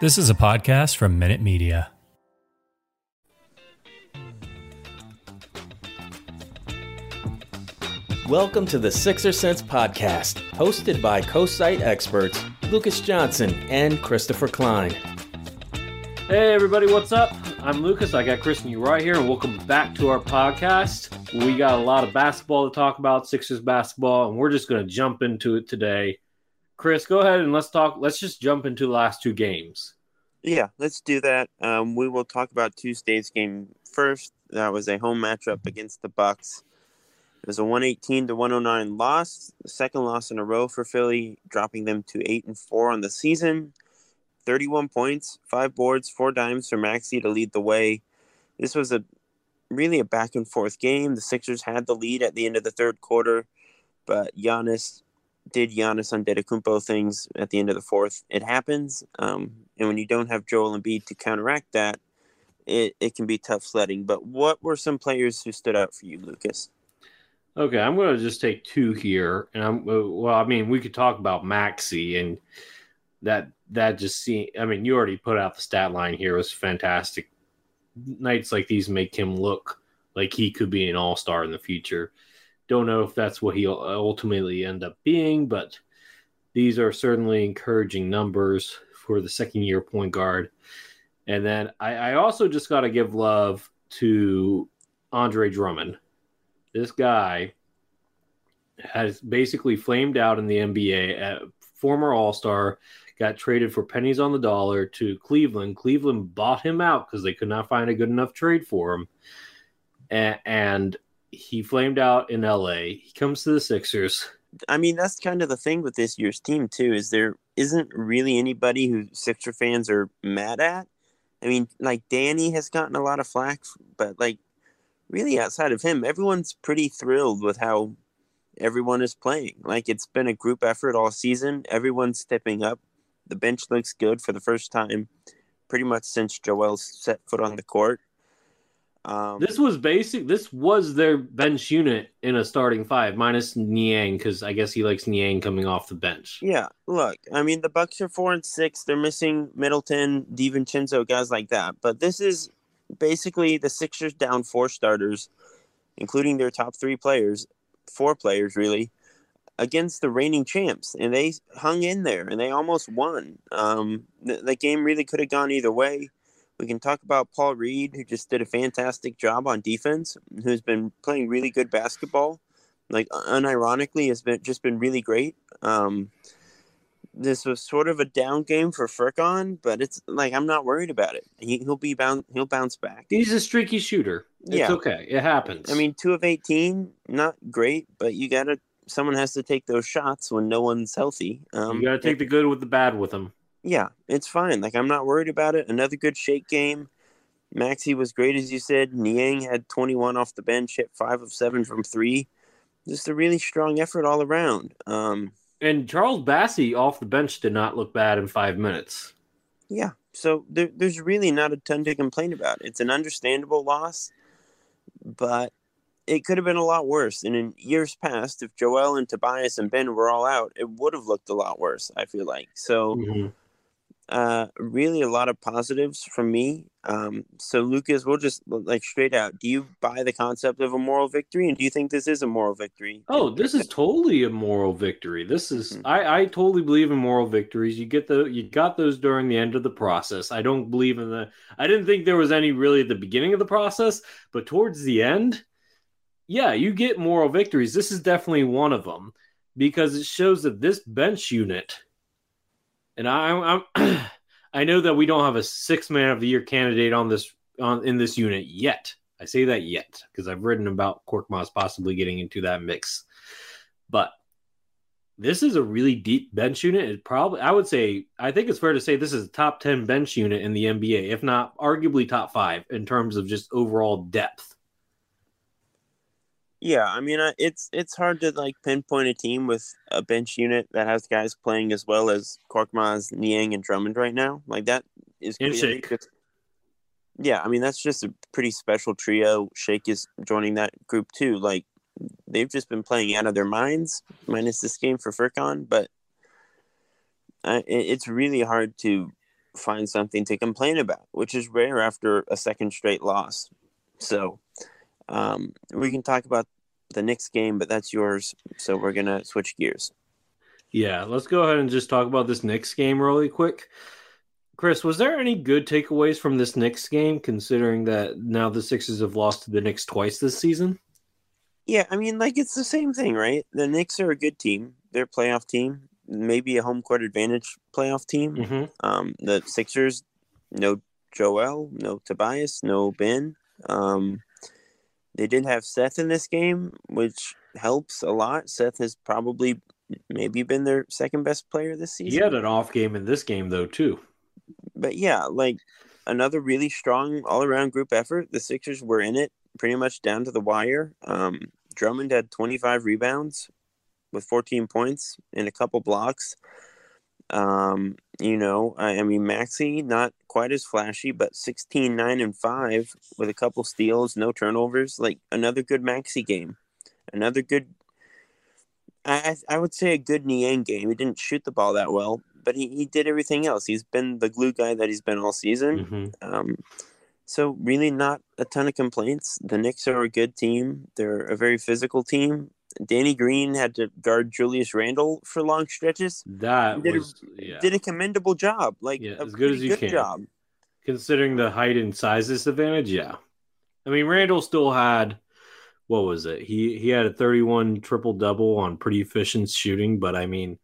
This is a podcast from Minute Media. Welcome to the Sixer Sense podcast, hosted by co-site experts Lucas Johnson and Christopher Klein. Hey everybody, what's up? I'm Lucas. I got Chris and you right here, and welcome back to our podcast. We got a lot of basketball to talk about, Sixers basketball, and we're just going to jump into it today. Chris, go ahead and let's talk. Let's just jump into the last two games. Yeah, let's do that. Um, we will talk about Tuesday's game first. That was a home matchup against the Bucks. It was a 118 to 109 loss, the second loss in a row for Philly, dropping them to 8 and 4 on the season. 31 points, 5 boards, 4 dimes for Maxey to lead the way. This was a really a back and forth game. The Sixers had the lead at the end of the third quarter, but Giannis did Giannis Antetokounmpo things at the end of the fourth. It happens, um, and when you don't have Joel Embiid to counteract that, it, it can be tough sledding. But what were some players who stood out for you, Lucas? Okay, I'm going to just take two here, and I'm well. I mean, we could talk about Maxey and that that just seemed. I mean, you already put out the stat line here. It was fantastic. Nights like these make him look like he could be an all star in the future. Don't know if that's what he'll ultimately end up being, but these are certainly encouraging numbers for the second year point guard. And then I, I also just got to give love to Andre Drummond. This guy has basically flamed out in the NBA. At uh, former All Star, got traded for pennies on the dollar to Cleveland. Cleveland bought him out because they could not find a good enough trade for him. And, and he flamed out in LA. He comes to the Sixers. I mean, that's kind of the thing with this year's team too. Is there isn't really anybody who Sixer fans are mad at. I mean, like Danny has gotten a lot of flack, but like really outside of him, everyone's pretty thrilled with how everyone is playing. Like it's been a group effort all season. Everyone's stepping up. The bench looks good for the first time, pretty much since Joel set foot on the court. Um, this was basic. This was their bench unit in a starting five, minus Niang, because I guess he likes Niang coming off the bench. Yeah, look, I mean the Bucks are four and six. They're missing Middleton, DiVincenzo, guys like that. But this is basically the Sixers down four starters, including their top three players, four players really, against the reigning champs, and they hung in there and they almost won. Um, the, the game really could have gone either way. We can talk about Paul Reed, who just did a fantastic job on defense, who's been playing really good basketball. Like unironically, has been just been really great. Um, this was sort of a down game for Furkan, but it's like I'm not worried about it. He, will be bound. He'll bounce back. He's a streaky shooter. It's yeah. okay. It happens. I mean, two of eighteen, not great, but you gotta. Someone has to take those shots when no one's healthy. Um, you gotta take the good with the bad with them yeah, it's fine. Like I'm not worried about it. Another good shake game. Maxey was great as you said. Niang had 21 off the bench, hit five of seven from three. Just a really strong effort all around. Um, and Charles Bassey off the bench did not look bad in five minutes. Yeah, so there, there's really not a ton to complain about. It's an understandable loss, but it could have been a lot worse. And in years past, if Joel and Tobias and Ben were all out, it would have looked a lot worse. I feel like so. Mm-hmm. Uh, really, a lot of positives from me. Um, so, Lucas, we'll just like straight out. Do you buy the concept of a moral victory, and do you think this is a moral victory? Oh, this is totally a moral victory. This is mm-hmm. I, I totally believe in moral victories. You get the you got those during the end of the process. I don't believe in the. I didn't think there was any really at the beginning of the process, but towards the end, yeah, you get moral victories. This is definitely one of them because it shows that this bench unit and I, I'm I know that we don't have a six man of the year candidate on this on in this unit yet. I say that yet because I've written about Korkmaz possibly getting into that mix, but this is a really deep bench unit. It probably I would say I think it's fair to say this is a top ten bench unit in the NBA, if not arguably top five in terms of just overall depth. Yeah, I mean, it's it's hard to like pinpoint a team with a bench unit that has guys playing as well as Korkmaz, Niang, and Drummond right now. Like that is just, yeah. I mean, that's just a pretty special trio. Shake is joining that group too. Like they've just been playing out of their minds, minus this game for Furkan. But uh, it's really hard to find something to complain about, which is rare after a second straight loss. So um, we can talk about the Knicks game, but that's yours. So we're gonna switch gears. Yeah, let's go ahead and just talk about this Knicks game really quick. Chris, was there any good takeaways from this Knicks game, considering that now the Sixers have lost to the Knicks twice this season? Yeah, I mean, like it's the same thing, right? The Knicks are a good team; they're a playoff team, maybe a home court advantage playoff team. Mm-hmm. Um, the Sixers, no Joel, no Tobias, no Ben. Um, they did have Seth in this game, which helps a lot. Seth has probably maybe been their second best player this season. He had an off game in this game though too. But yeah, like another really strong all around group effort. The Sixers were in it pretty much down to the wire. Um, Drummond had 25 rebounds with 14 points and a couple blocks. Um, you know, I, I, mean, Maxey, not quite as flashy, but 16, 9, and 5 with a couple steals, no turnovers. Like another good Maxey game. Another good, I, I would say a good Niang game. He didn't shoot the ball that well, but he, he did everything else. He's been the glue guy that he's been all season. Mm-hmm. Um, so, really, not a ton of complaints. The Knicks are a good team, they're a very physical team. Danny Green had to guard Julius Randle for long stretches. That did was a, yeah. did a commendable job. Like yeah, as good as you can. Job. Considering the height and size disadvantage, yeah. I mean, Randle still had what was it? He he had a 31 triple double on pretty efficient shooting, but I mean,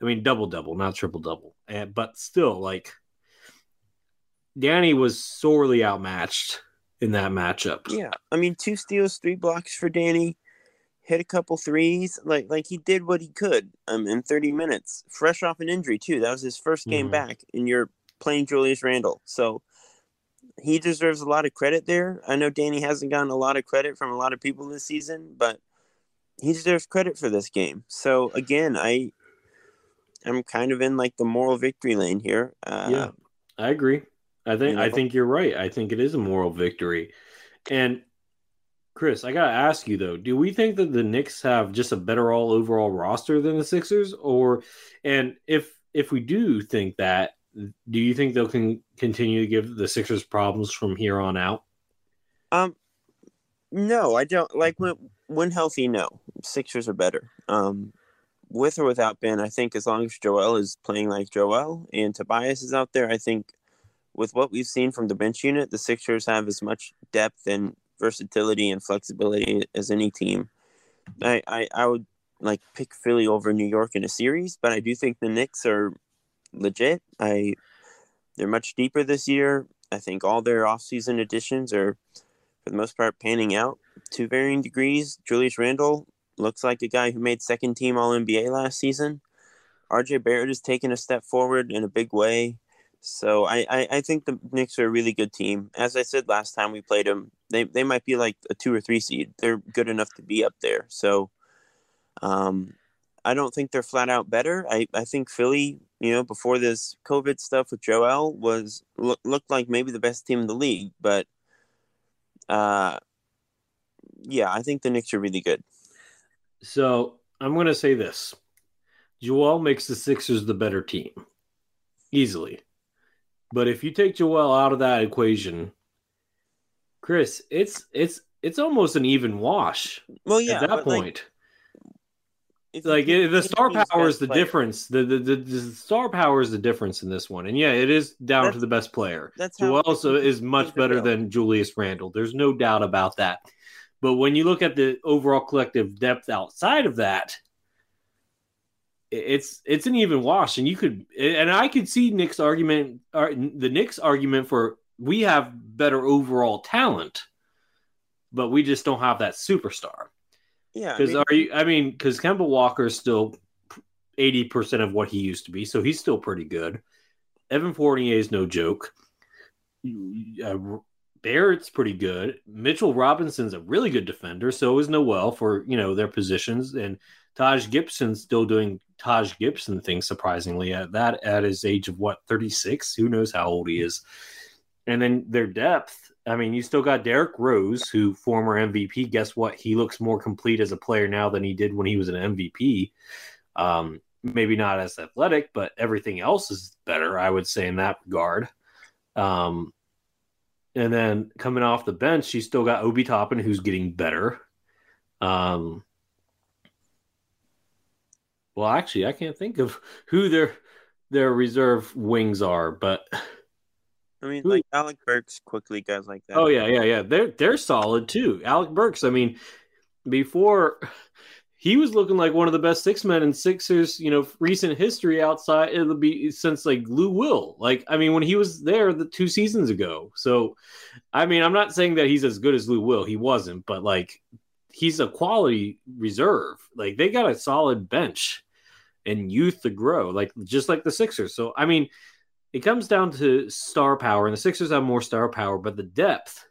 I mean double double, not triple double. And but still, like Danny was sorely outmatched in that matchup. Yeah, I mean, two steals, three blocks for Danny hit a couple threes. Like like he did what he could um, in 30 minutes, fresh off an injury too. That was his first game mm-hmm. back, and you're playing Julius Randle. So he deserves a lot of credit there. I know Danny hasn't gotten a lot of credit from a lot of people this season, but he deserves credit for this game. So again, I I'm kind of in like the moral victory lane here. Uh, yeah, I agree. I think you know, I think you're right. I think it is a moral victory, and Chris, I gotta ask you though, do we think that the Knicks have just a better all overall roster than the Sixers, or and if if we do think that, do you think they'll can continue to give the Sixers problems from here on out? Um, no, I don't. Like when when healthy, no, Sixers are better. Um, with or without Ben, I think as long as Joel is playing like Joel and Tobias is out there, I think with what we've seen from the bench unit, the Sixers have as much depth and versatility and flexibility as any team. I, I, I would like pick Philly over New York in a series, but I do think the Knicks are legit. I they're much deeper this year. I think all their offseason additions are for the most part panning out to varying degrees. Julius Randle looks like a guy who made second team all NBA last season. RJ Barrett has taken a step forward in a big way. So I, I, I, think the Knicks are a really good team. As I said last time we played them, they, they might be like a two or three seed. They're good enough to be up there. So um, I don't think they're flat out better. I, I think Philly, you know, before this COVID stuff with Joel was look, looked like maybe the best team in the league, but uh, yeah, I think the Knicks are really good. So I'm going to say this: Joel makes the Sixers the better team, easily. But if you take Joel out of that equation, Chris, it's it's it's almost an even wash. Well, yeah, at that like, point. if like it, the star power is the player- difference. The, the the the star power is the difference in this one, and yeah, it is down to the best player. That's Joel also is much better than Julius Randle. There's no doubt about that. But when you look at the overall collective depth outside of that, it's it's an even wash, and you could and I could see Nick's argument, or the Nick's argument for we have better overall talent, but we just don't have that superstar. Yeah, I Because mean, are you? I mean, because Kemba Walker is still eighty percent of what he used to be, so he's still pretty good. Evan Fournier is no joke. Uh, Barrett's pretty good. Mitchell Robinson's a really good defender. So is Noel for you know their positions, and Taj Gibson's still doing Taj Gibson things. Surprisingly, at that at his age of what thirty six, who knows how old he is. And then their depth. I mean, you still got Derrick Rose, who former MVP. Guess what? He looks more complete as a player now than he did when he was an MVP. Um, maybe not as athletic, but everything else is better, I would say, in that regard. Um, and then coming off the bench, you still got Obi Toppin, who's getting better. Um, well, actually, I can't think of who their their reserve wings are, but I mean, who- like Alec Burks, quickly guys like that. Oh yeah, yeah, yeah. They're they're solid too. Alec Burks. I mean, before he was looking like one of the best six men in Sixers, you know, recent history outside it'll be since like Lou Will. Like, I mean, when he was there the two seasons ago. So I mean, I'm not saying that he's as good as Lou Will. He wasn't, but like he's a quality reserve. Like they got a solid bench and youth to grow, like just like the Sixers. So I mean, it comes down to star power, and the Sixers have more star power, but the depth.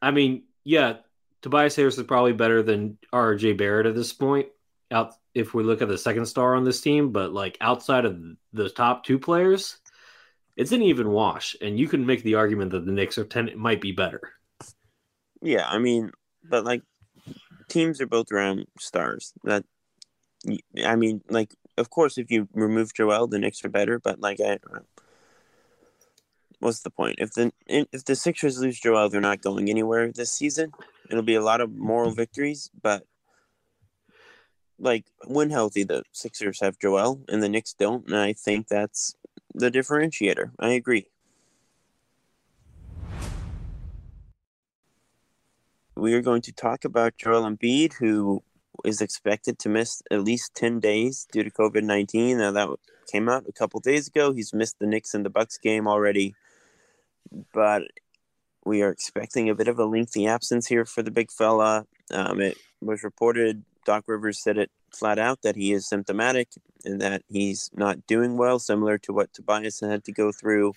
I mean, yeah, Tobias Harris is probably better than RJ Barrett at this point. Out if we look at the second star on this team, but like outside of the top two players, it's an even wash, and you can make the argument that the Knicks are ten might be better. Yeah, I mean, but like teams are built around stars. That I mean, like of course, if you remove Joel, the Knicks are better. But like, I uh, what's the point? If the if the Sixers lose Joel, they're not going anywhere this season. It'll be a lot of moral mm-hmm. victories, but like when healthy, the Sixers have Joel and the Knicks don't, and I think that's the differentiator. I agree. We are going to talk about Joel Embiid, who is expected to miss at least 10 days due to COVID 19. Now, that came out a couple days ago. He's missed the Knicks and the Bucks game already, but we are expecting a bit of a lengthy absence here for the big fella. Um, it was reported, Doc Rivers said it flat out that he is symptomatic and that he's not doing well, similar to what Tobias had to go through.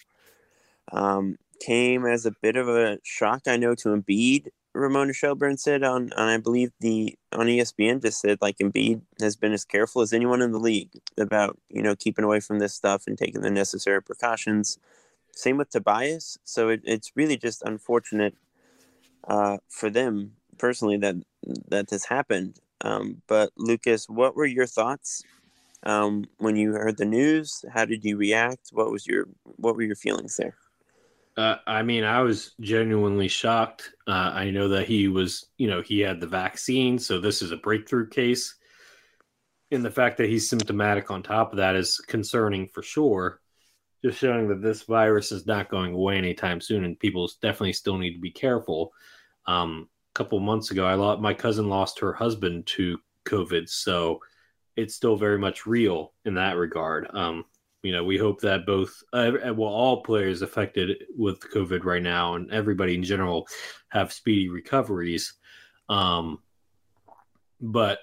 Um, came as a bit of a shock, I know, to Embiid. Ramona Shelburne said on, on I believe the on ESPN just said like Embiid has been as careful as anyone in the league about you know keeping away from this stuff and taking the necessary precautions. Same with Tobias. So it, it's really just unfortunate uh, for them personally that that this happened. Um, but Lucas, what were your thoughts um, when you heard the news? How did you react? What was your what were your feelings there? Uh, I mean, I was genuinely shocked. Uh, I know that he was, you know, he had the vaccine, so this is a breakthrough case. And the fact that he's symptomatic on top of that is concerning for sure. Just showing that this virus is not going away anytime soon, and people definitely still need to be careful. Um, a couple months ago, I lost my cousin lost her husband to COVID, so it's still very much real in that regard. Um, you know, we hope that both, uh, well, all players affected with COVID right now and everybody in general have speedy recoveries. Um, but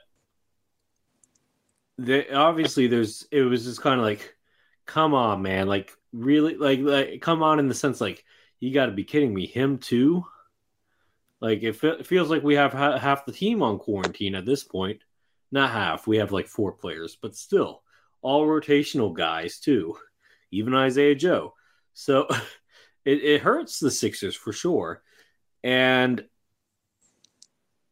they, obviously, there's, it was just kind of like, come on, man. Like, really, like, like, come on in the sense, like, you got to be kidding me. Him too? Like, it, it feels like we have ha- half the team on quarantine at this point. not half. We have like four players, but still all rotational guys too, even Isaiah Joe. So it, it hurts the Sixers for sure. And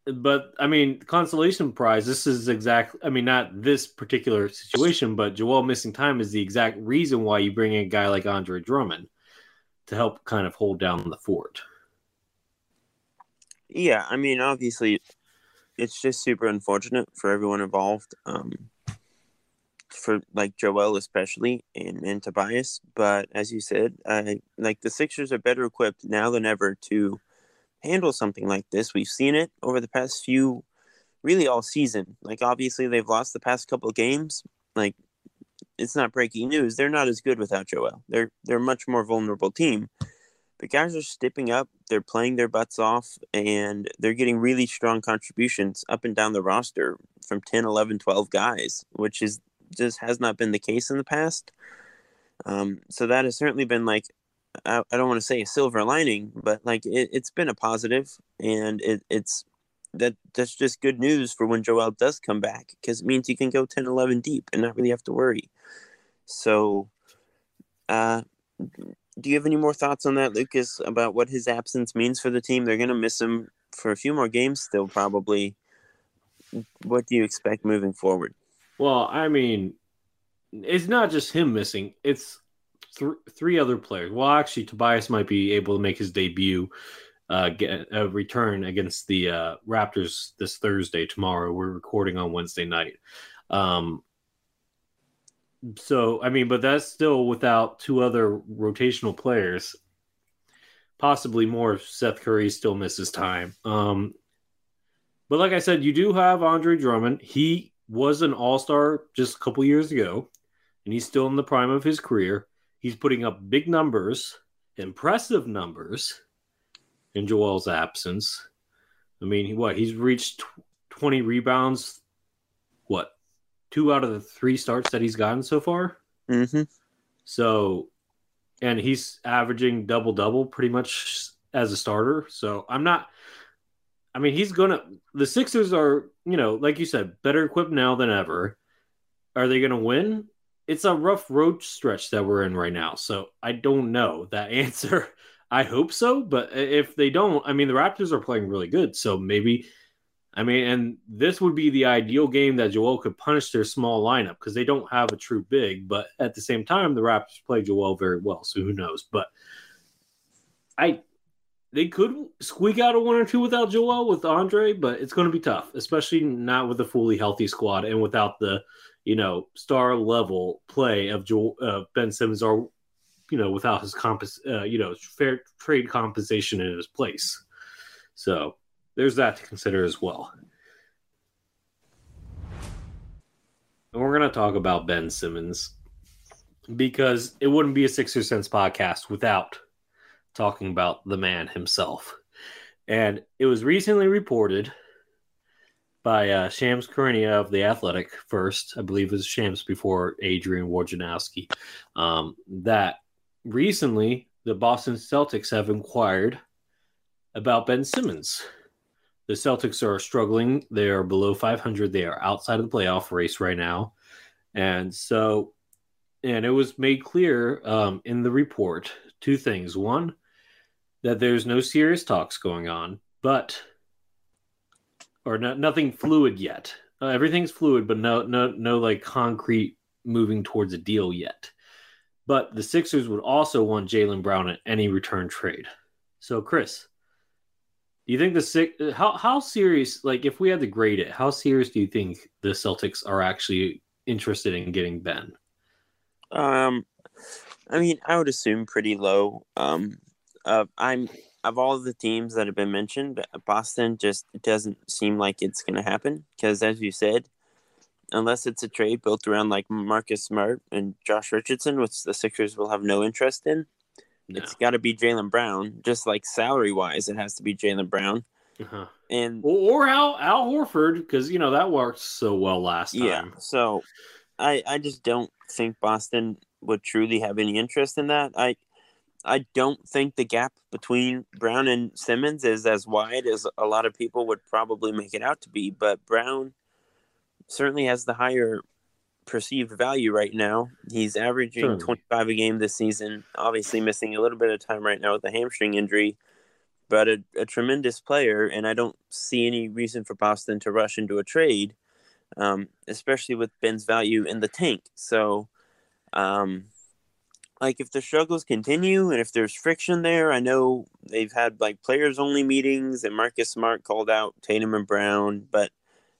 but I mean, consolation prize. This is exactly. I mean, not this particular situation, but Joel missing time is the exact reason why you bring in a guy like Andre Drummond to help kind of hold down the fort. Yeah, I mean, obviously, it's just super unfortunate for everyone involved. Um, for like Joel especially and, and Tobias. But as you said, uh, like the Sixers are better equipped now than ever to handle something like this. We've seen it over the past few, really all season. Like obviously they've lost the past couple of games. Like it's not breaking news. They're not as good without Joel. They're they're a much more vulnerable team. The guys are stepping up. They're playing their butts off, and they're getting really strong contributions up and down the roster from 10, 11, 12 guys, which is just has not been the case in the past. Um, so that has certainly been like I, I don't want to say a silver lining, but like it, has been a positive, and it, it's that that's just good news for when Joel does come back because it means you can go 10, 11 deep and not really have to worry. So, uh, do you have any more thoughts on that, Lucas, about what his absence means for the team? They're going to miss him for a few more games still, probably. What do you expect moving forward? Well, I mean, it's not just him missing; it's th- three other players. Well, actually, Tobias might be able to make his debut, uh, get a return against the uh, Raptors this Thursday. Tomorrow, we're recording on Wednesday night. Um, so, I mean, but that's still without two other rotational players. Possibly more if Seth Curry still misses time. Um, but like I said, you do have Andre Drummond. He was an all star just a couple years ago, and he's still in the prime of his career. He's putting up big numbers, impressive numbers in Joel's absence. I mean, what he's reached 20 rebounds, what, two out of the three starts that he's gotten so far? Mm-hmm. So, and he's averaging double double pretty much as a starter. So I'm not. I mean, he's gonna. The Sixers are, you know, like you said, better equipped now than ever. Are they gonna win? it's a rough road stretch that we're in right now. So I don't know that answer. I hope so, but if they don't, I mean, the Raptors are playing really good. So maybe, I mean, and this would be the ideal game that Joel could punish their small lineup because they don't have a true big. But at the same time, the Raptors play Joel very well. So who knows? But I, they could squeak out a one or two without Joel with Andre, but it's going to be tough, especially not with a fully healthy squad and without the you know, star level play of Joel, uh, Ben Simmons or, you know, without his compos, uh, you know, fair trade compensation in his place. So there's that to consider as well. And we're going to talk about Ben Simmons because it wouldn't be a Sixer Sense podcast without talking about the man himself. And it was recently reported by uh, Shams Charania of The Athletic first. I believe it was Shams before Adrian Wojnarowski. Um, that recently the Boston Celtics have inquired about Ben Simmons. The Celtics are struggling. They are below 500. They are outside of the playoff race right now. And so, and it was made clear um, in the report two things. One, that there's no serious talks going on, but or no, nothing fluid yet. Uh, everything's fluid, but no, no, no, like concrete moving towards a deal yet. But the Sixers would also want Jaylen Brown at any return trade. So, Chris, do you think the six? How how serious? Like, if we had to grade it, how serious do you think the Celtics are actually interested in getting Ben? Um, I mean, I would assume pretty low. Um, uh, I'm of all the teams that have been mentioned, Boston just doesn't seem like it's going to happen because, as you said, unless it's a trade built around like Marcus Smart and Josh Richardson, which the Sixers will have no interest in, no. it's got to be Jaylen Brown. Just like salary wise, it has to be Jaylen Brown. Uh-huh. And or Al Al Horford because you know that worked so well last time. Yeah, so I I just don't think Boston would truly have any interest in that. I I don't think the gap between Brown and Simmons is as wide as a lot of people would probably make it out to be. But Brown certainly has the higher perceived value right now. He's averaging Certainly. 25 a game this season, obviously missing a little bit of time right now with the hamstring injury, but a, a tremendous player. And I don't see any reason for Boston to rush into a trade, um, especially with Ben's value in the tank. So, um, like if the struggles continue and if there's friction there, I know they've had like players only meetings and Marcus Smart called out Tatum and Brown, but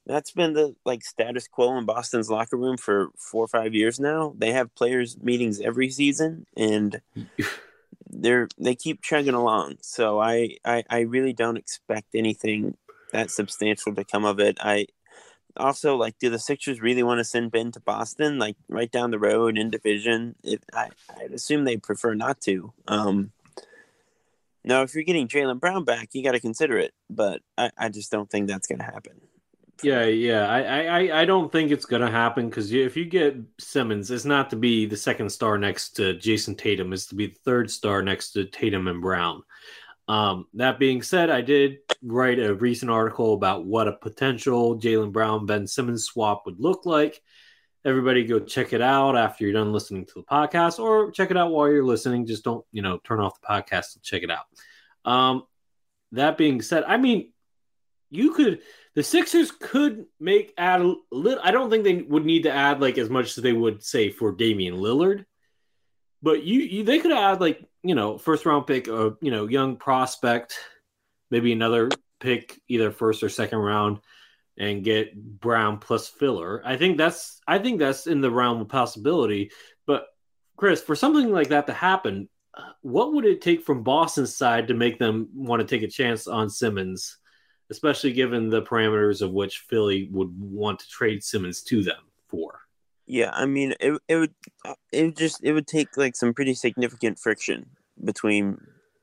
that's been the like status quo in Boston's locker room for four or five years now. They have players meetings every season and they're they keep chugging along. So I, I I really don't expect anything that substantial to come of it. I also like do the Sixers really want to send Ben to Boston, like right down the road in division? If I I'd assume they prefer not to. Um now, if you're getting Jaylen Brown back, you got to consider it, but I, I just don't think that's going to happen. Yeah, yeah. I, I, I don't think it's gonna happen because if you get Simmons, it's not to be the second star next to Jayson Tatum. It's to be the third star next to Tatum and Brown. Um, that being said, I did write a recent article about what a potential Jaylen Brown Ben Simmons swap would look like. Everybody, go check it out after you're done listening to the podcast, or check it out while you're listening. Just don't, you know, turn off the podcast and check it out. Um, that being said, I mean, you could the Sixers could make add a little. I don't think they would need to add like as much as they would say for Damian Lillard, but you, you they could add like you know first round pick or you know young prospect, maybe another pick either first or second round, and get Brown plus filler. I think that's I think that's in the realm of possibility. But Chris, for something like that to happen, uh, what would it take from Boston's side to make them want to take a chance on Simmons? especially given the parameters of which Philly would want to trade Simmons to them for. Yeah, I mean, it it would uh, it would just it would take like some pretty significant friction between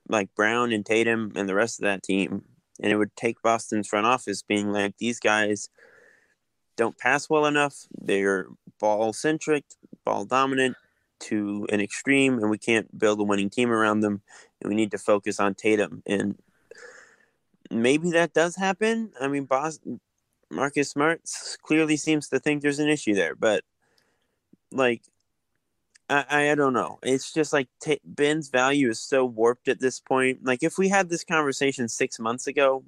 like Brown and Tatum and the rest of that team, and it would take Boston's front office being like these guys don't pass well enough. They're ball centric, ball dominant to an extreme, and we can't build a winning team around them. And we need to focus on Tatum and maybe that does happen. I mean, Boss Marcus Smart clearly seems to think there's an issue there, but like, I I don't know. It's just like t- Ben's value is so warped at this point. Like, if we had this conversation six months ago,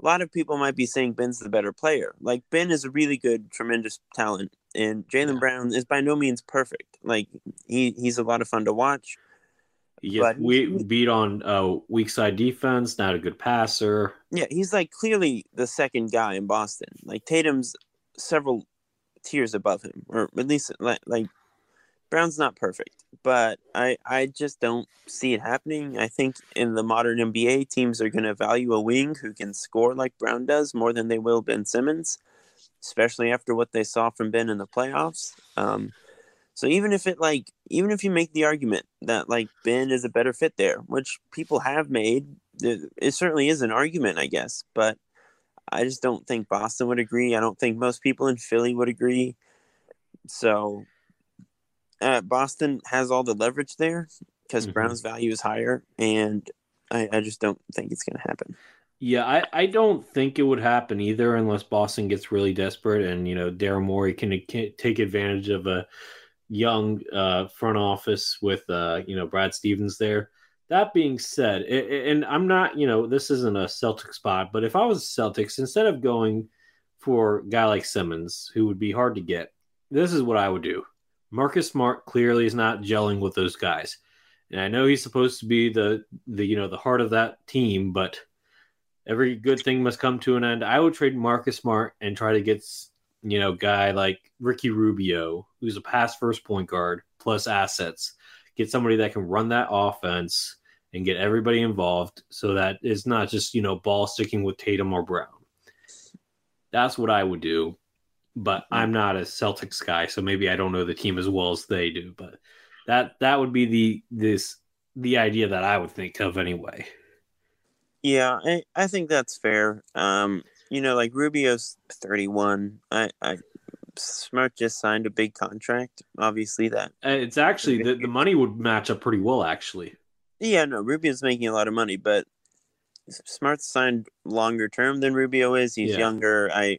a lot of people might be saying Ben's the better player. Like, Ben is a really good, tremendous talent, and Jaylen Yeah. Brown is by no means perfect. Like, he he's a lot of fun to watch. But we beat on uh, weak side defense, not a good passer. Yeah, he's like clearly the second guy in Boston. Like Tatum's several tiers above him, or at least like, like Brown's not perfect, but I I just don't see it happening. I think in the modern NBA, teams are going to value a wing who can score like Brown does more than they will Ben Simmons, especially after what they saw from Ben in the playoffs. Um, so even if it like even if you make the argument that like Ben is a better fit there, which people have made, it, it certainly is an argument, I guess. But I just don't think Boston would agree. I don't think most people in Philly would agree. So uh, Boston has all the leverage there because Mhm. Brown's value is higher, and I, I just don't think it's going to happen. Yeah, I, I don't think it would happen either unless Boston gets really desperate and you know Daryl Morey can, can take advantage of a young uh, front office with uh, you know Brad Stevens there. That being said, a- and I'm not you know this isn't a Celtic spot, but if I was Celtics, instead of going for a guy like Simmons, who would be hard to get, this is what I would do. Marcus Smart clearly is not gelling with those guys, and I know he's supposed to be the the you know the heart of that team, but every good thing must come to an end. I would trade Marcus Smart and try to get you know guy like Ricky Rubio, who's a pass first point guard plus assets. Get somebody that can run that offense and get everybody involved, so that it's not just you know ball sticking with Tatum or Brown. That's what I would do, but I'm not a Celtics guy, so maybe I don't know the team as well as they do. But that that would be the this the idea that I would think of anyway. Yeah, I, I think that's fair. Um, you know, like Rubio's 31. I, I Smart just signed a big contract. Obviously, that Uh, It's actually the, the money would match up pretty well, actually. Yeah, no, Rubio's making a lot of money, but Smart's signed longer term than Rubio is. He's Yeah. younger. I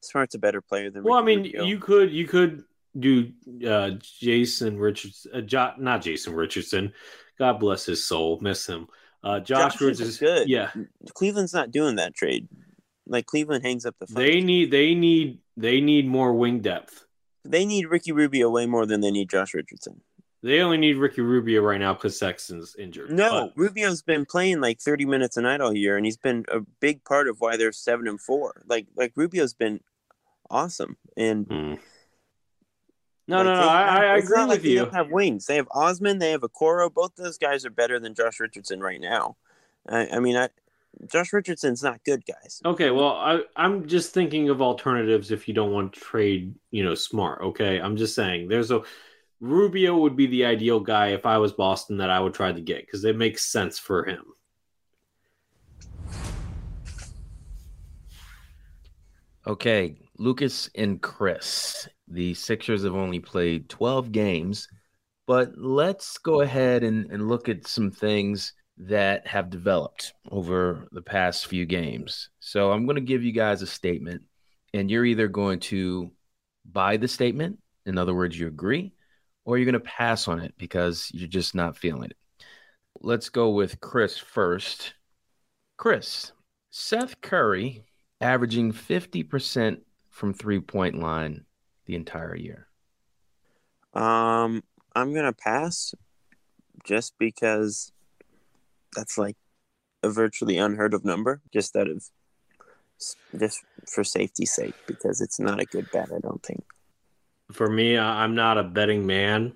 Smart's a better player than. Well, I mean, Rubio. you could you could do uh, Jason Richardson, uh, jo- not Jason Richardson. God bless his soul, miss him. Uh, Josh, Josh is good. yeah. Cleveland's not doing that trade. Like Cleveland hangs up the phone. They need they need they need more wing depth. they need Ricky Rubio way more than they need Josh Richardson. They only need Ricky Rubio right now because Sexton's injured. No, Rubio's been playing like 30 minutes a night all year, and he's been a big part of why they're seven and four. Like like Rubio's been awesome, and But, hmm. no, like, no, no. they I, I agree like with they you. don't have wings. They have Osman, they have Okoro. Both those guys are better than Josh Richardson right now. I, I mean, I Josh Richardson's not good, guys. Okay, well, I, I'm just thinking of alternatives if you don't want to trade, you know, smart. Okay, I'm just saying there's a Rubio would be the ideal guy if I was Boston that I would try to get because it makes sense for him. Okay, Lucas and Chris. The Sixers have only played 12 games, but let's go ahead and, and look at some things that have developed over the past few games. So I'm going to give you guys a statement, and you're either going to buy the statement, in other words, you agree, or you're going to pass on it because you're just not feeling it. Let's go with Chris first. Chris, Seth Curry averaging 50% from three point line the entire year. Um, I'm gonna pass, just because that's like a virtually unheard of number. Just out of just for safety's sake, because it's not a good bet. I don't think. For me, I'm not a betting man.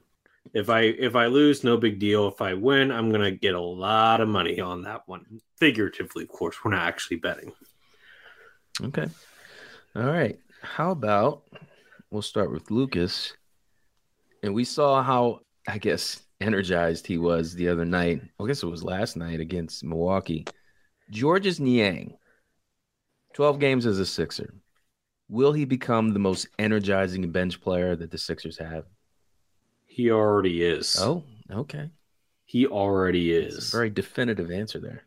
If I if I lose, no big deal. If I win, I'm gonna get a lot of money on that one. Figuratively, of course, we're not actually betting. Okay. All right. How about we'll start with Lucas. And we saw how, I guess, energized he was the other night. I guess it was last night against Milwaukee. Georges Niang, 12 games as a Sixer. Will he become the most energizing bench player that the Sixers have? He already is. Oh, okay. he already is. very definitive answer there.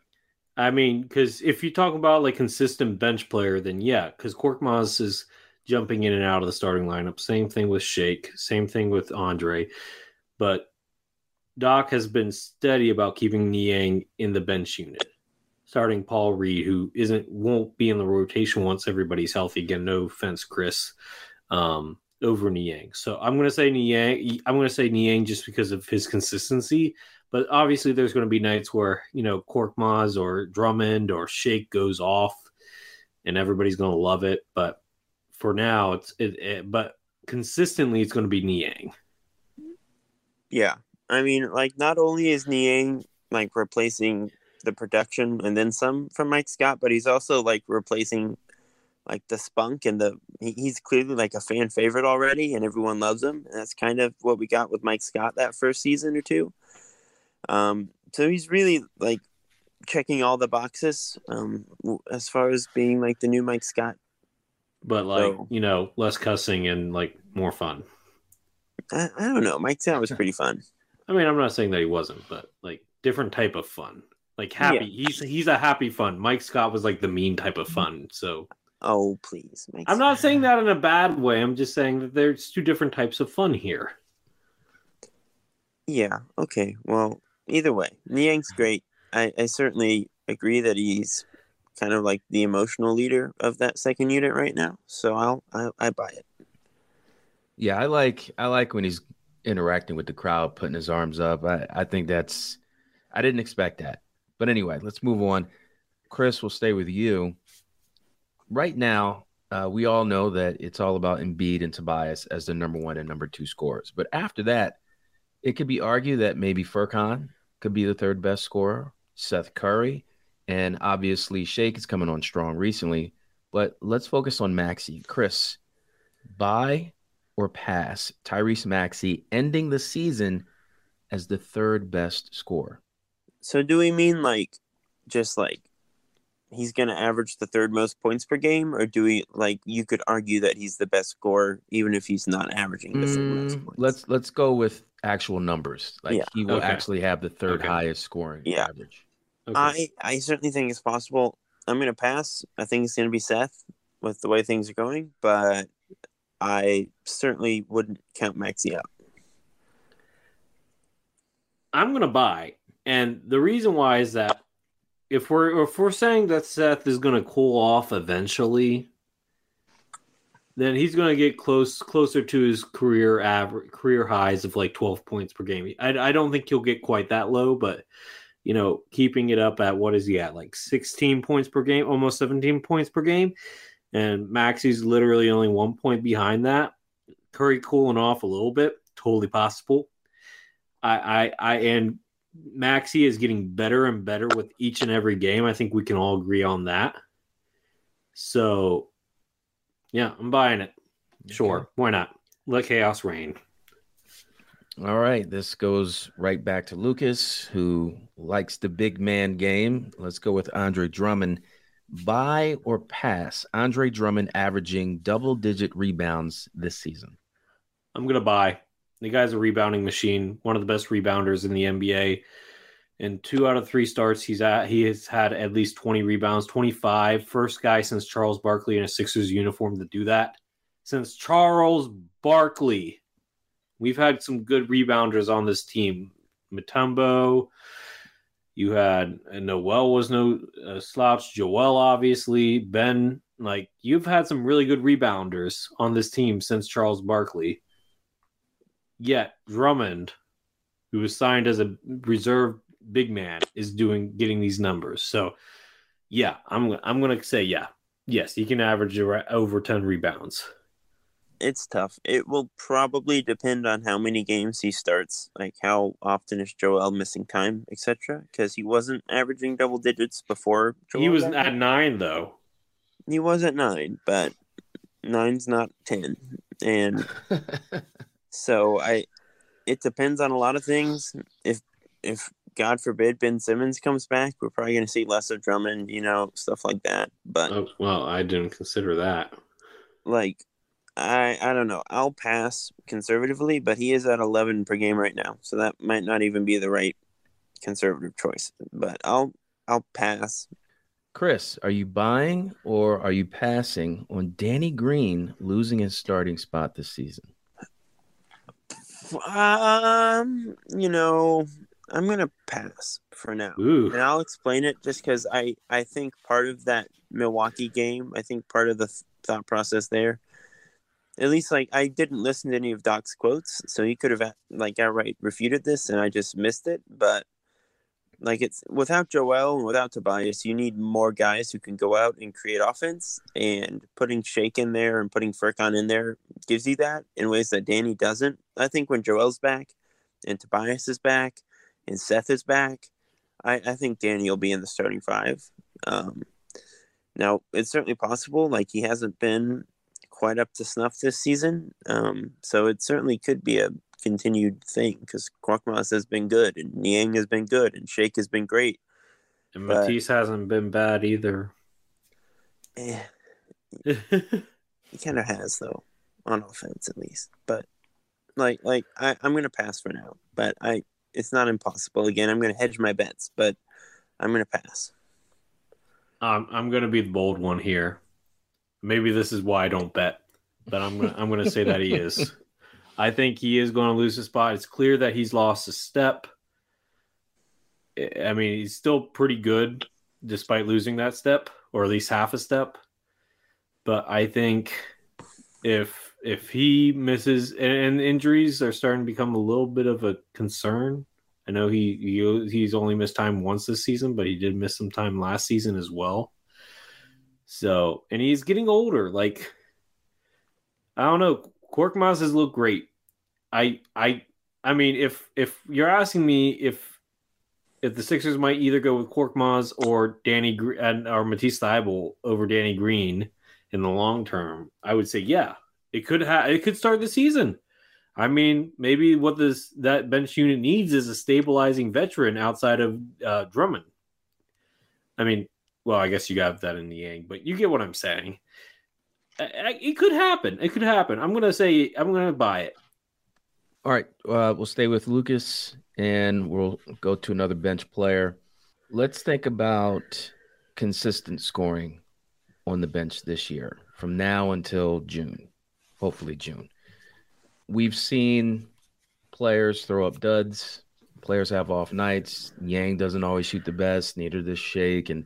I mean, because if you talk about like consistent bench player, then yeah, because Korkmaz is jumping in and out of the starting lineup. Same thing with Shake. Same thing with Andre. But Doc has been steady about keeping Niang in the bench unit, starting Paul Reed, who isn't won't be in the rotation once everybody's healthy. Again, no offense, Chris. Um, over Niang. So I'm gonna say Niang. I'm gonna say Niang just because of his consistency. But obviously, there's going to be nights where you know Korkmaz or Drummond or Shake goes off, and everybody's going to love it. But for now, it's it, it but consistently, it's going to be Niang. Yeah, I mean, like not only is Niang like replacing the production and then some from Mike Scott, but he's also like replacing like the spunk and the he, he's clearly like a fan favorite already, and everyone loves him. And that's kind of what we got with Mike Scott that first season or two. Um, so he's really like checking all the boxes um, as far as being like the new Mike Scott. But like So- you know, less cussing and like more fun. I, I don't know. Mike Scott was pretty fun. I mean, I'm not saying that he wasn't, but like different type of fun. Like happy. He's he's a happy fun. Mike Scott was like the mean type of fun. So Oh please, Mike I'm not saying that in a bad way. I'm just saying that there's two different types of fun here. Yeah. Okay. Well, either way, Niang's great. I, I certainly agree that he's kind of like the emotional leader of that second unit right now. So I'll I, I buy it. Yeah, I like I like when he's interacting with the crowd, putting his arms up. I, I think that's I didn't expect that. But anyway, let's move on. Chris, we'll stay with you. Right now, uh, we all know that it's all about Embiid and Tobias as the number one and number two scorers. But after that, it could be argued that maybe Furkan could be the third best scorer, Seth Curry, and obviously Shake is coming on strong recently. But let's focus on Maxey. Chris, buy or pass Tyrese Maxey ending the season as the third best scorer. So do we mean like just like he's gonna average the third most points per game, or do we like you could argue that he's the best scorer even if he's not averaging the third most Mm, points? let's let's go with actual numbers. Like Yeah. he will Okay. actually have the third Okay. highest scoring Yeah. average. Okay. I I certainly think it's possible. I'm gonna pass. I think it's gonna be Seth. with the way things are going, but I certainly wouldn't count Maxey out. I'm gonna buy, and the reason why is that if we're if we're saying that Seth is gonna cool off eventually, then he's gonna get close closer to his career average career highs of like 12 points per game. I, I don't think he'll get quite that low, but you know, keeping it up at what is he at like 16 points per game, almost 17 points per game, and Maxey's literally only one point behind that. Curry cooling off a little bit, totally possible. I, I, I, and Maxey is getting better and better with each and every game. I think we can all agree on that. So, yeah, I'm buying it. Sure, okay. why not? Let chaos reign. All right, this goes right back to Lucas, who likes the big man game. Let's go with Andre Drummond. Buy or pass? Andre Drummond averaging double digit rebounds this season. I'm going to buy. The guy's a rebounding machine, one of the best rebounders in the NBA. In two out of three starts, he's at he has had at least 20 rebounds, 25. First guy since Charles Barkley in a Sixers uniform to do that. Since Charles Barkley. We've had some good rebounders on this team. Mutombo, you had Noel was no uh, slouch. Joel, obviously, Ben. Like you've had some really good rebounders on this team since Charles Barkley. Yet Drummond, who was signed as a reserve big man, is doing getting these numbers. So, yeah, I'm I'm gonna say yeah, yes, he can average over ten rebounds. It's tough. It will probably depend on how many games he starts, like how often is Joel missing time, etc. Because he wasn't averaging double digits before. Joel he was at nine though. He was at nine, but nine's not ten, and So I, it depends on a lot of things. If if God forbid Ben Simmons comes back, we're probably going to see less of Drummond, you know, stuff like that. But oh, well, I didn't consider that. Like, I I don't know. I'll pass conservatively, but he is at eleven per game right now, so that might not even be the right conservative choice. But I'll I'll pass. Chris, are you buying or are you passing on Danny Green losing his starting spot this season? Um, you know, I'm gonna pass for now, Ooh. and I'll explain it just because I I think part of that Milwaukee game, I think part of the th- thought process there, at least like I didn't listen to any of Doc's quotes, so he could have like outright refuted this, and I just missed it. But like it's without Joel and without Tobias, you need more guys who can go out and create offense. And putting Shake in there and putting Furkan in there gives you that in ways that Danny doesn't. I think when Joel's back and Tobias is back and Seth is back, I, I think Danny will be in the starting five. Um, now it's certainly possible. Like he hasn't been quite up to snuff this season, um, so it certainly could be a continued thing because Korkmaz has been good and Niang has been good and Shake has been great. And but, Matisse hasn't been bad either. Eh, he kind of has though, on offense at least. But like, like I, I'm gonna pass for now. But I, it's not impossible. Again, I'm gonna hedge my bets, but I'm gonna pass. Um, I'm gonna be the bold one here. Maybe this is why I don't bet, but I'm gonna I'm gonna say that he is. I think he is going to lose a spot. It's clear that he's lost a step. I mean, he's still pretty good despite losing that step, or at least half a step. But I think if if he misses and, injuries are starting to become a little bit of a concern. I know he, he he's only missed time once this season, but he did miss some time last season as well. So, and he's getting older. Like, I don't know. Korkmaz has looked great. I I I mean, if if you're asking me if if the Sixers might either go with Korkmaz or Danny and or Matisse Thybulle over Danny Green in the long term, I would say yeah, it could have it could start the season. I mean, maybe what this that bench unit needs is a stabilizing veteran outside of uh, Drummond. I mean, well, I guess you got that in the Niang, but you get what I'm saying. It could happen. It could happen. I'm gonna say I'm gonna buy it. All right, uh, we'll stay with Lucas and we'll go to another bench player. Let's think about consistent scoring on the bench this year from now until June, hopefully June. We've seen players throw up duds. Players have off nights. Niang doesn't always shoot the best. Neither does Shake. And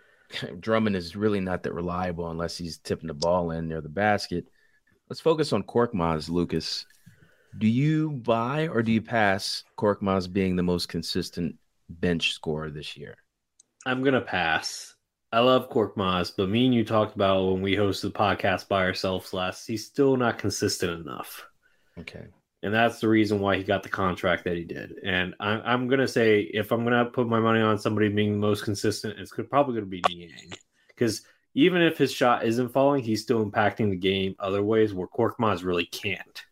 Drummond is really not that reliable unless he's tipping the ball in near the basket. Let's focus on Korkmaz, Lucas. Do you buy or do you pass Korkmaz being the most consistent bench scorer this year? I'm gonna pass. I love Korkmaz, but me and you talked about when we hosted the podcast by ourselves last. He's still not consistent enough. Okay. And that's the reason why he got the contract that he did. And I'm, I'm going to say, if I'm going to put my money on somebody being the most consistent, it's probably going to be Niang. Because even if his shot isn't falling, he's still impacting the game other ways where Korkmaz really can't.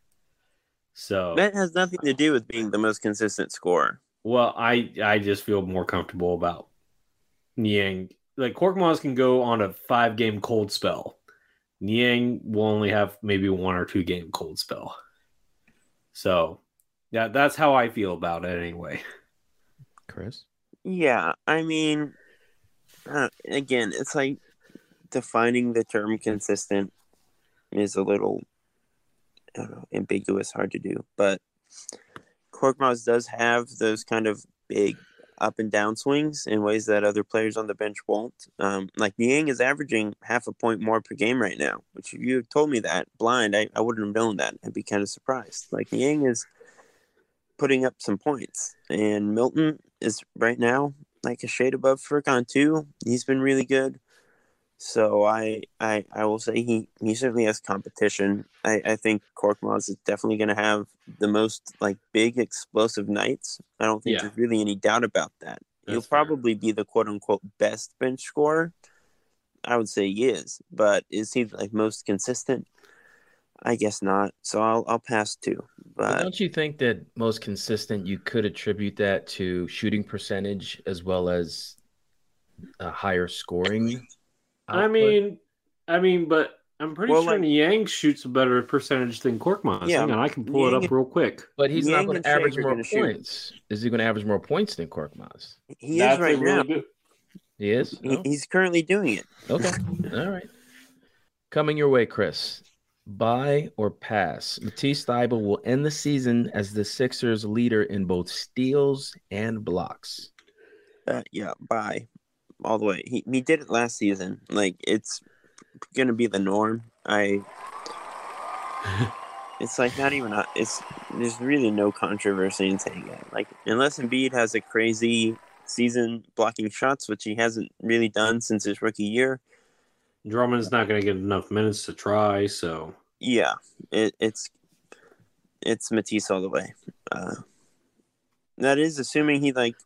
So that has nothing to do with being the most consistent scorer. Well, I I just feel more comfortable about Niang. Like Korkmaz can go on a five game cold spell. Niang will only have maybe one or two game cold spell. So, yeah, that's how I feel about it anyway. Chris? Yeah, I mean, uh, again, it's like defining the term consistent is a little I don't know, ambiguous, hard to do. But Korkmaz does have those kind of big up and down swings in ways that other players on the bench won't. Um, like Niang is averaging half a point more per game right now, which if you told me that blind, I, I wouldn't have known that. I'd be kind of surprised. Like Niang is putting up some points, and Milton is right now like a shade above Furkan too. He's been really good. So I, I I will say he, he certainly has competition. I, I think Korkmaz is definitely going to have the most like big explosive nights. I don't think yeah. there's really any doubt about that. That's He'll fair. probably be the quote unquote best bench scorer. I would say he is, but is he like most consistent? I guess not. So I'll I'll pass too. But, but don't you think that most consistent you could attribute that to shooting percentage as well as a higher scoring? I mean, I mean, but I'm pretty well, sure like, Niang shoots a better percentage than Korkmaz. Yeah, Hang on, I can pull Niang, it up real quick. But he's Niang not going to average more points. Shoot. Is he going to average more points than Korkmaz? He That's is right now. Really he is. Oh. He's currently doing it. Okay. All right. Coming your way, Chris. Buy or pass? Matisse Thybulle will end the season as the Sixers' leader in both steals and blocks. Uh, yeah, buy all the way. He he did it last season. Like it's gonna be the norm. I. it's like not even a, it's there's really no controversy in saying that. Like unless Embiid has a crazy season blocking shots, which he hasn't really done since his rookie year. Drummond's not going to get enough minutes to try, so yeah, it, it's it's Matisse all the way. Uh, that is assuming he like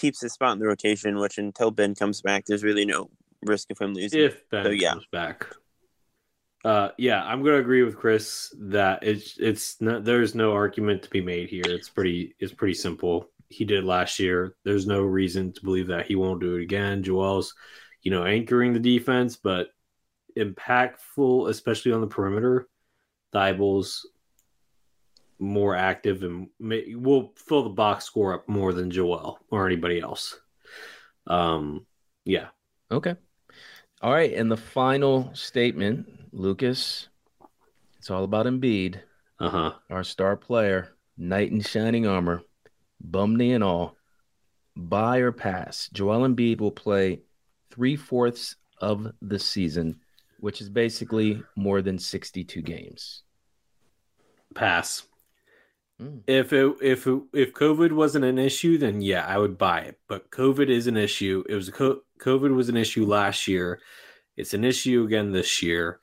keeps his spot in the rotation, which until Ben comes back, there's really no risk of him losing. If Ben so, yeah. comes back. Uh, yeah, I'm gonna agree with Chris that it's it's not, there's no argument to be made here. It's pretty it's pretty simple. He did last year. There's no reason to believe that he won't do it again. Joel's, you know, anchoring the defense, but impactful, especially on the perimeter. Thybulle's more active and may, will fill the box score up more than Joel or anybody else. Um, yeah. Okay. All right. And the final statement, Lucas, it's all about Embiid. Uh huh. Our star player, knight in shining armor, bum knee and all. Buy or pass. Joel Embiid will play three fourths of the season, which is basically more than 62 games. Pass. Mm. If it if it, if COVID wasn't an issue, then yeah, I would buy it. But COVID is an issue. It was a COVID was an issue last year. It's an issue again this year.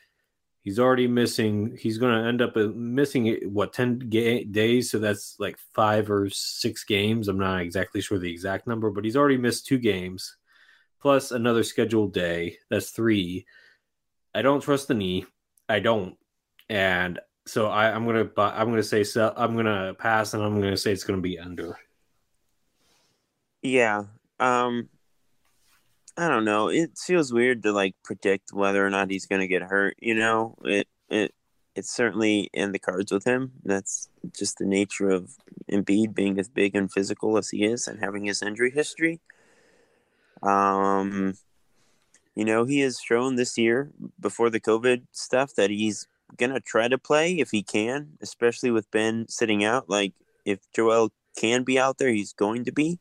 He's already missing. He's going to end up uh, missing what ten ga- days. So that's like five or six games. I'm not exactly sure the exact number, but he's already missed two games, plus another scheduled day. That's three. I don't trust the knee. I don't, and so I, am gonna buy, I'm gonna say so, I'm gonna pass, and I'm gonna say it's gonna be under. Yeah. Um. I don't know. It feels weird to like predict whether or not he's gonna get hurt. You know, it it it's certainly in the cards with him. That's just the nature of Embiid being as big and physical as he is, and having his injury history. Um. You know, he has shown this year before the COVID stuff that he's gonna try to play if he can, especially with Ben sitting out. Like if Joel can be out there, he's going to be.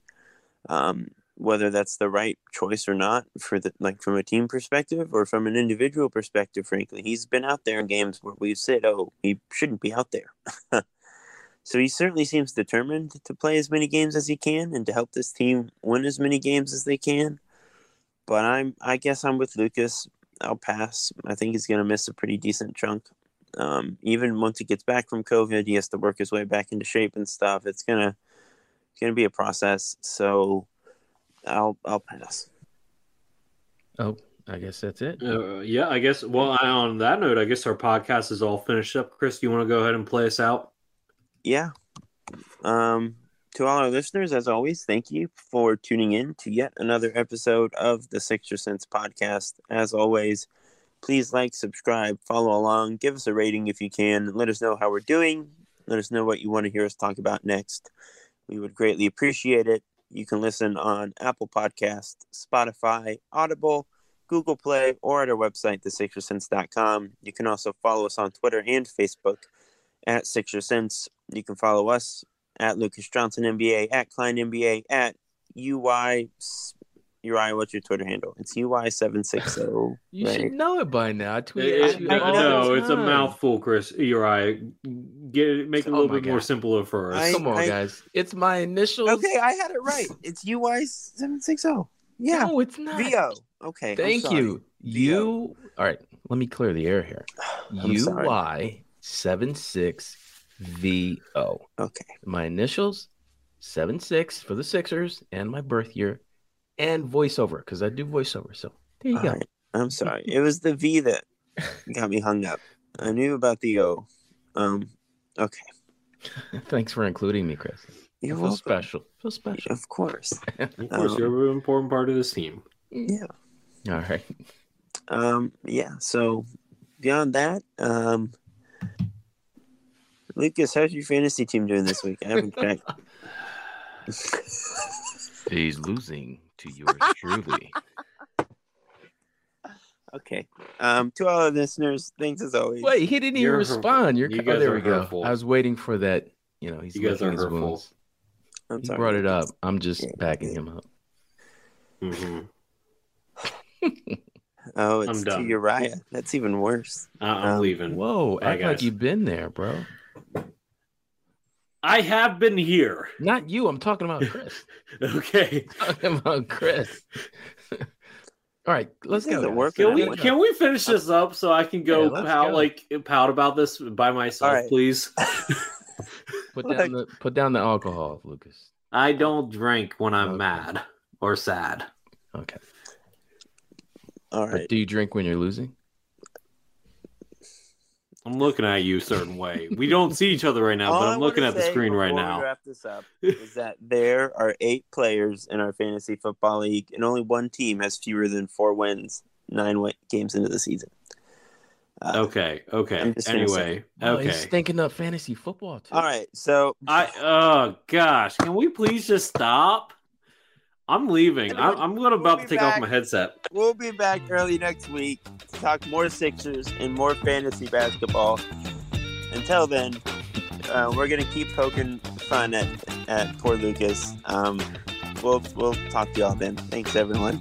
Um, whether that's the right choice or not for the like from a team perspective or from an individual perspective, frankly, he's been out there in games where we've said, "Oh, he shouldn't be out there." so he certainly seems determined to play as many games as he can and to help this team win as many games as they can. But I'm, I guess I'm with Lucas. I'll pass. I think he's going to miss a pretty decent chunk. Um, even once he gets back from COVID, he has to work his way back into shape and stuff. It's gonna, gonna be a process. So I'll I'll pass. Oh, I guess that's it. Uh, yeah, I guess. Well, I, on that note, I guess our podcast is all finished up. Chris, do you want to go ahead and play us out? Yeah. Um, to all our listeners, as always, thank you for tuning in to yet another episode of the Sixer Sense podcast. As always, please like, subscribe, follow along, give us a rating if you can. Let us know how we're doing. Let us know what you want to hear us talk about next. We would greatly appreciate it. You can listen on Apple Podcast, Spotify, Audible, Google Play, or at our website, thesixersense.com. You can also follow us on Twitter and Facebook at Sixer Sense. You can follow us at Lucas Johnson NBA, at Klein NBA, at UI. UI, what's your Twitter handle? It's UI760. you right? should know it by now. I tweet it. it I, I no, it's a mouthful, Chris. UI. Get make it a oh little oh bit God. more simpler for us. I, Come on, guys. It's my initials. Okay, I had it right. It's UI760. Yeah. No, it's not. VO. Okay. Thank you. You. All right. Let me clear the air here. UY76. V O. Okay. My initials, seven six for the Sixers, and my birth year, and voiceover because I do voiceover. So there you All go. Right. I'm sorry. It was the V that got me hung up. I knew about the O. Um. Okay. Thanks for including me, Chris. You're I feel special. I feel special. Of course. of course, um, you're an important part of this team. Yeah. All right. Um. Yeah. So beyond that, um, Lucas, how's your fantasy team doing this week? I haven't checked. He's losing to yours truly. okay. Um. To all our listeners, thanks as always. Wait, he didn't even You're respond. You're you oh, there are we go. hurtful. I was waiting for that. You know, he's You guys are his hurtful. wounds. I'm He sorry. brought it up. I'm just Yeah, backing him up. Mm-hmm. Oh, I'm it's to. Uriah. That's even worse. I'm Um, leaving. Whoa, Bye, act like you've been there, bro. I have been here. Not you. I'm talking about Chris. Okay. talking about Chris. All right, let's This go. doesn't work Can we let's can we finish this up so I can go Yeah, pout go. like pout about this by myself, All right. please? Put down the put down the alcohol, Lucas. I don't drink when I'm Okay. mad or sad. Okay. All right. But do you drink when you're losing? I'm looking at you a certain way. We don't see each other right now, All but I I'm looking at the screen right now. Wrap this up is that there are eight players in our fantasy football league, and only one team has fewer than four wins nine games into the season. Uh, Okay, okay. I'm just gonna Anyway, Oh, he's okay. thinking up fantasy football too. All right. So I oh gosh, can we please just stop? I'm leaving. I'm, Everyone, I'm going we'll about to take back. off my headset. we'll be back early next week to talk more Sixers and more fantasy basketball. Until then, uh, we're gonna keep poking fun at at poor Lucas. Um, we'll we'll talk to y'all then. Thanks, everyone.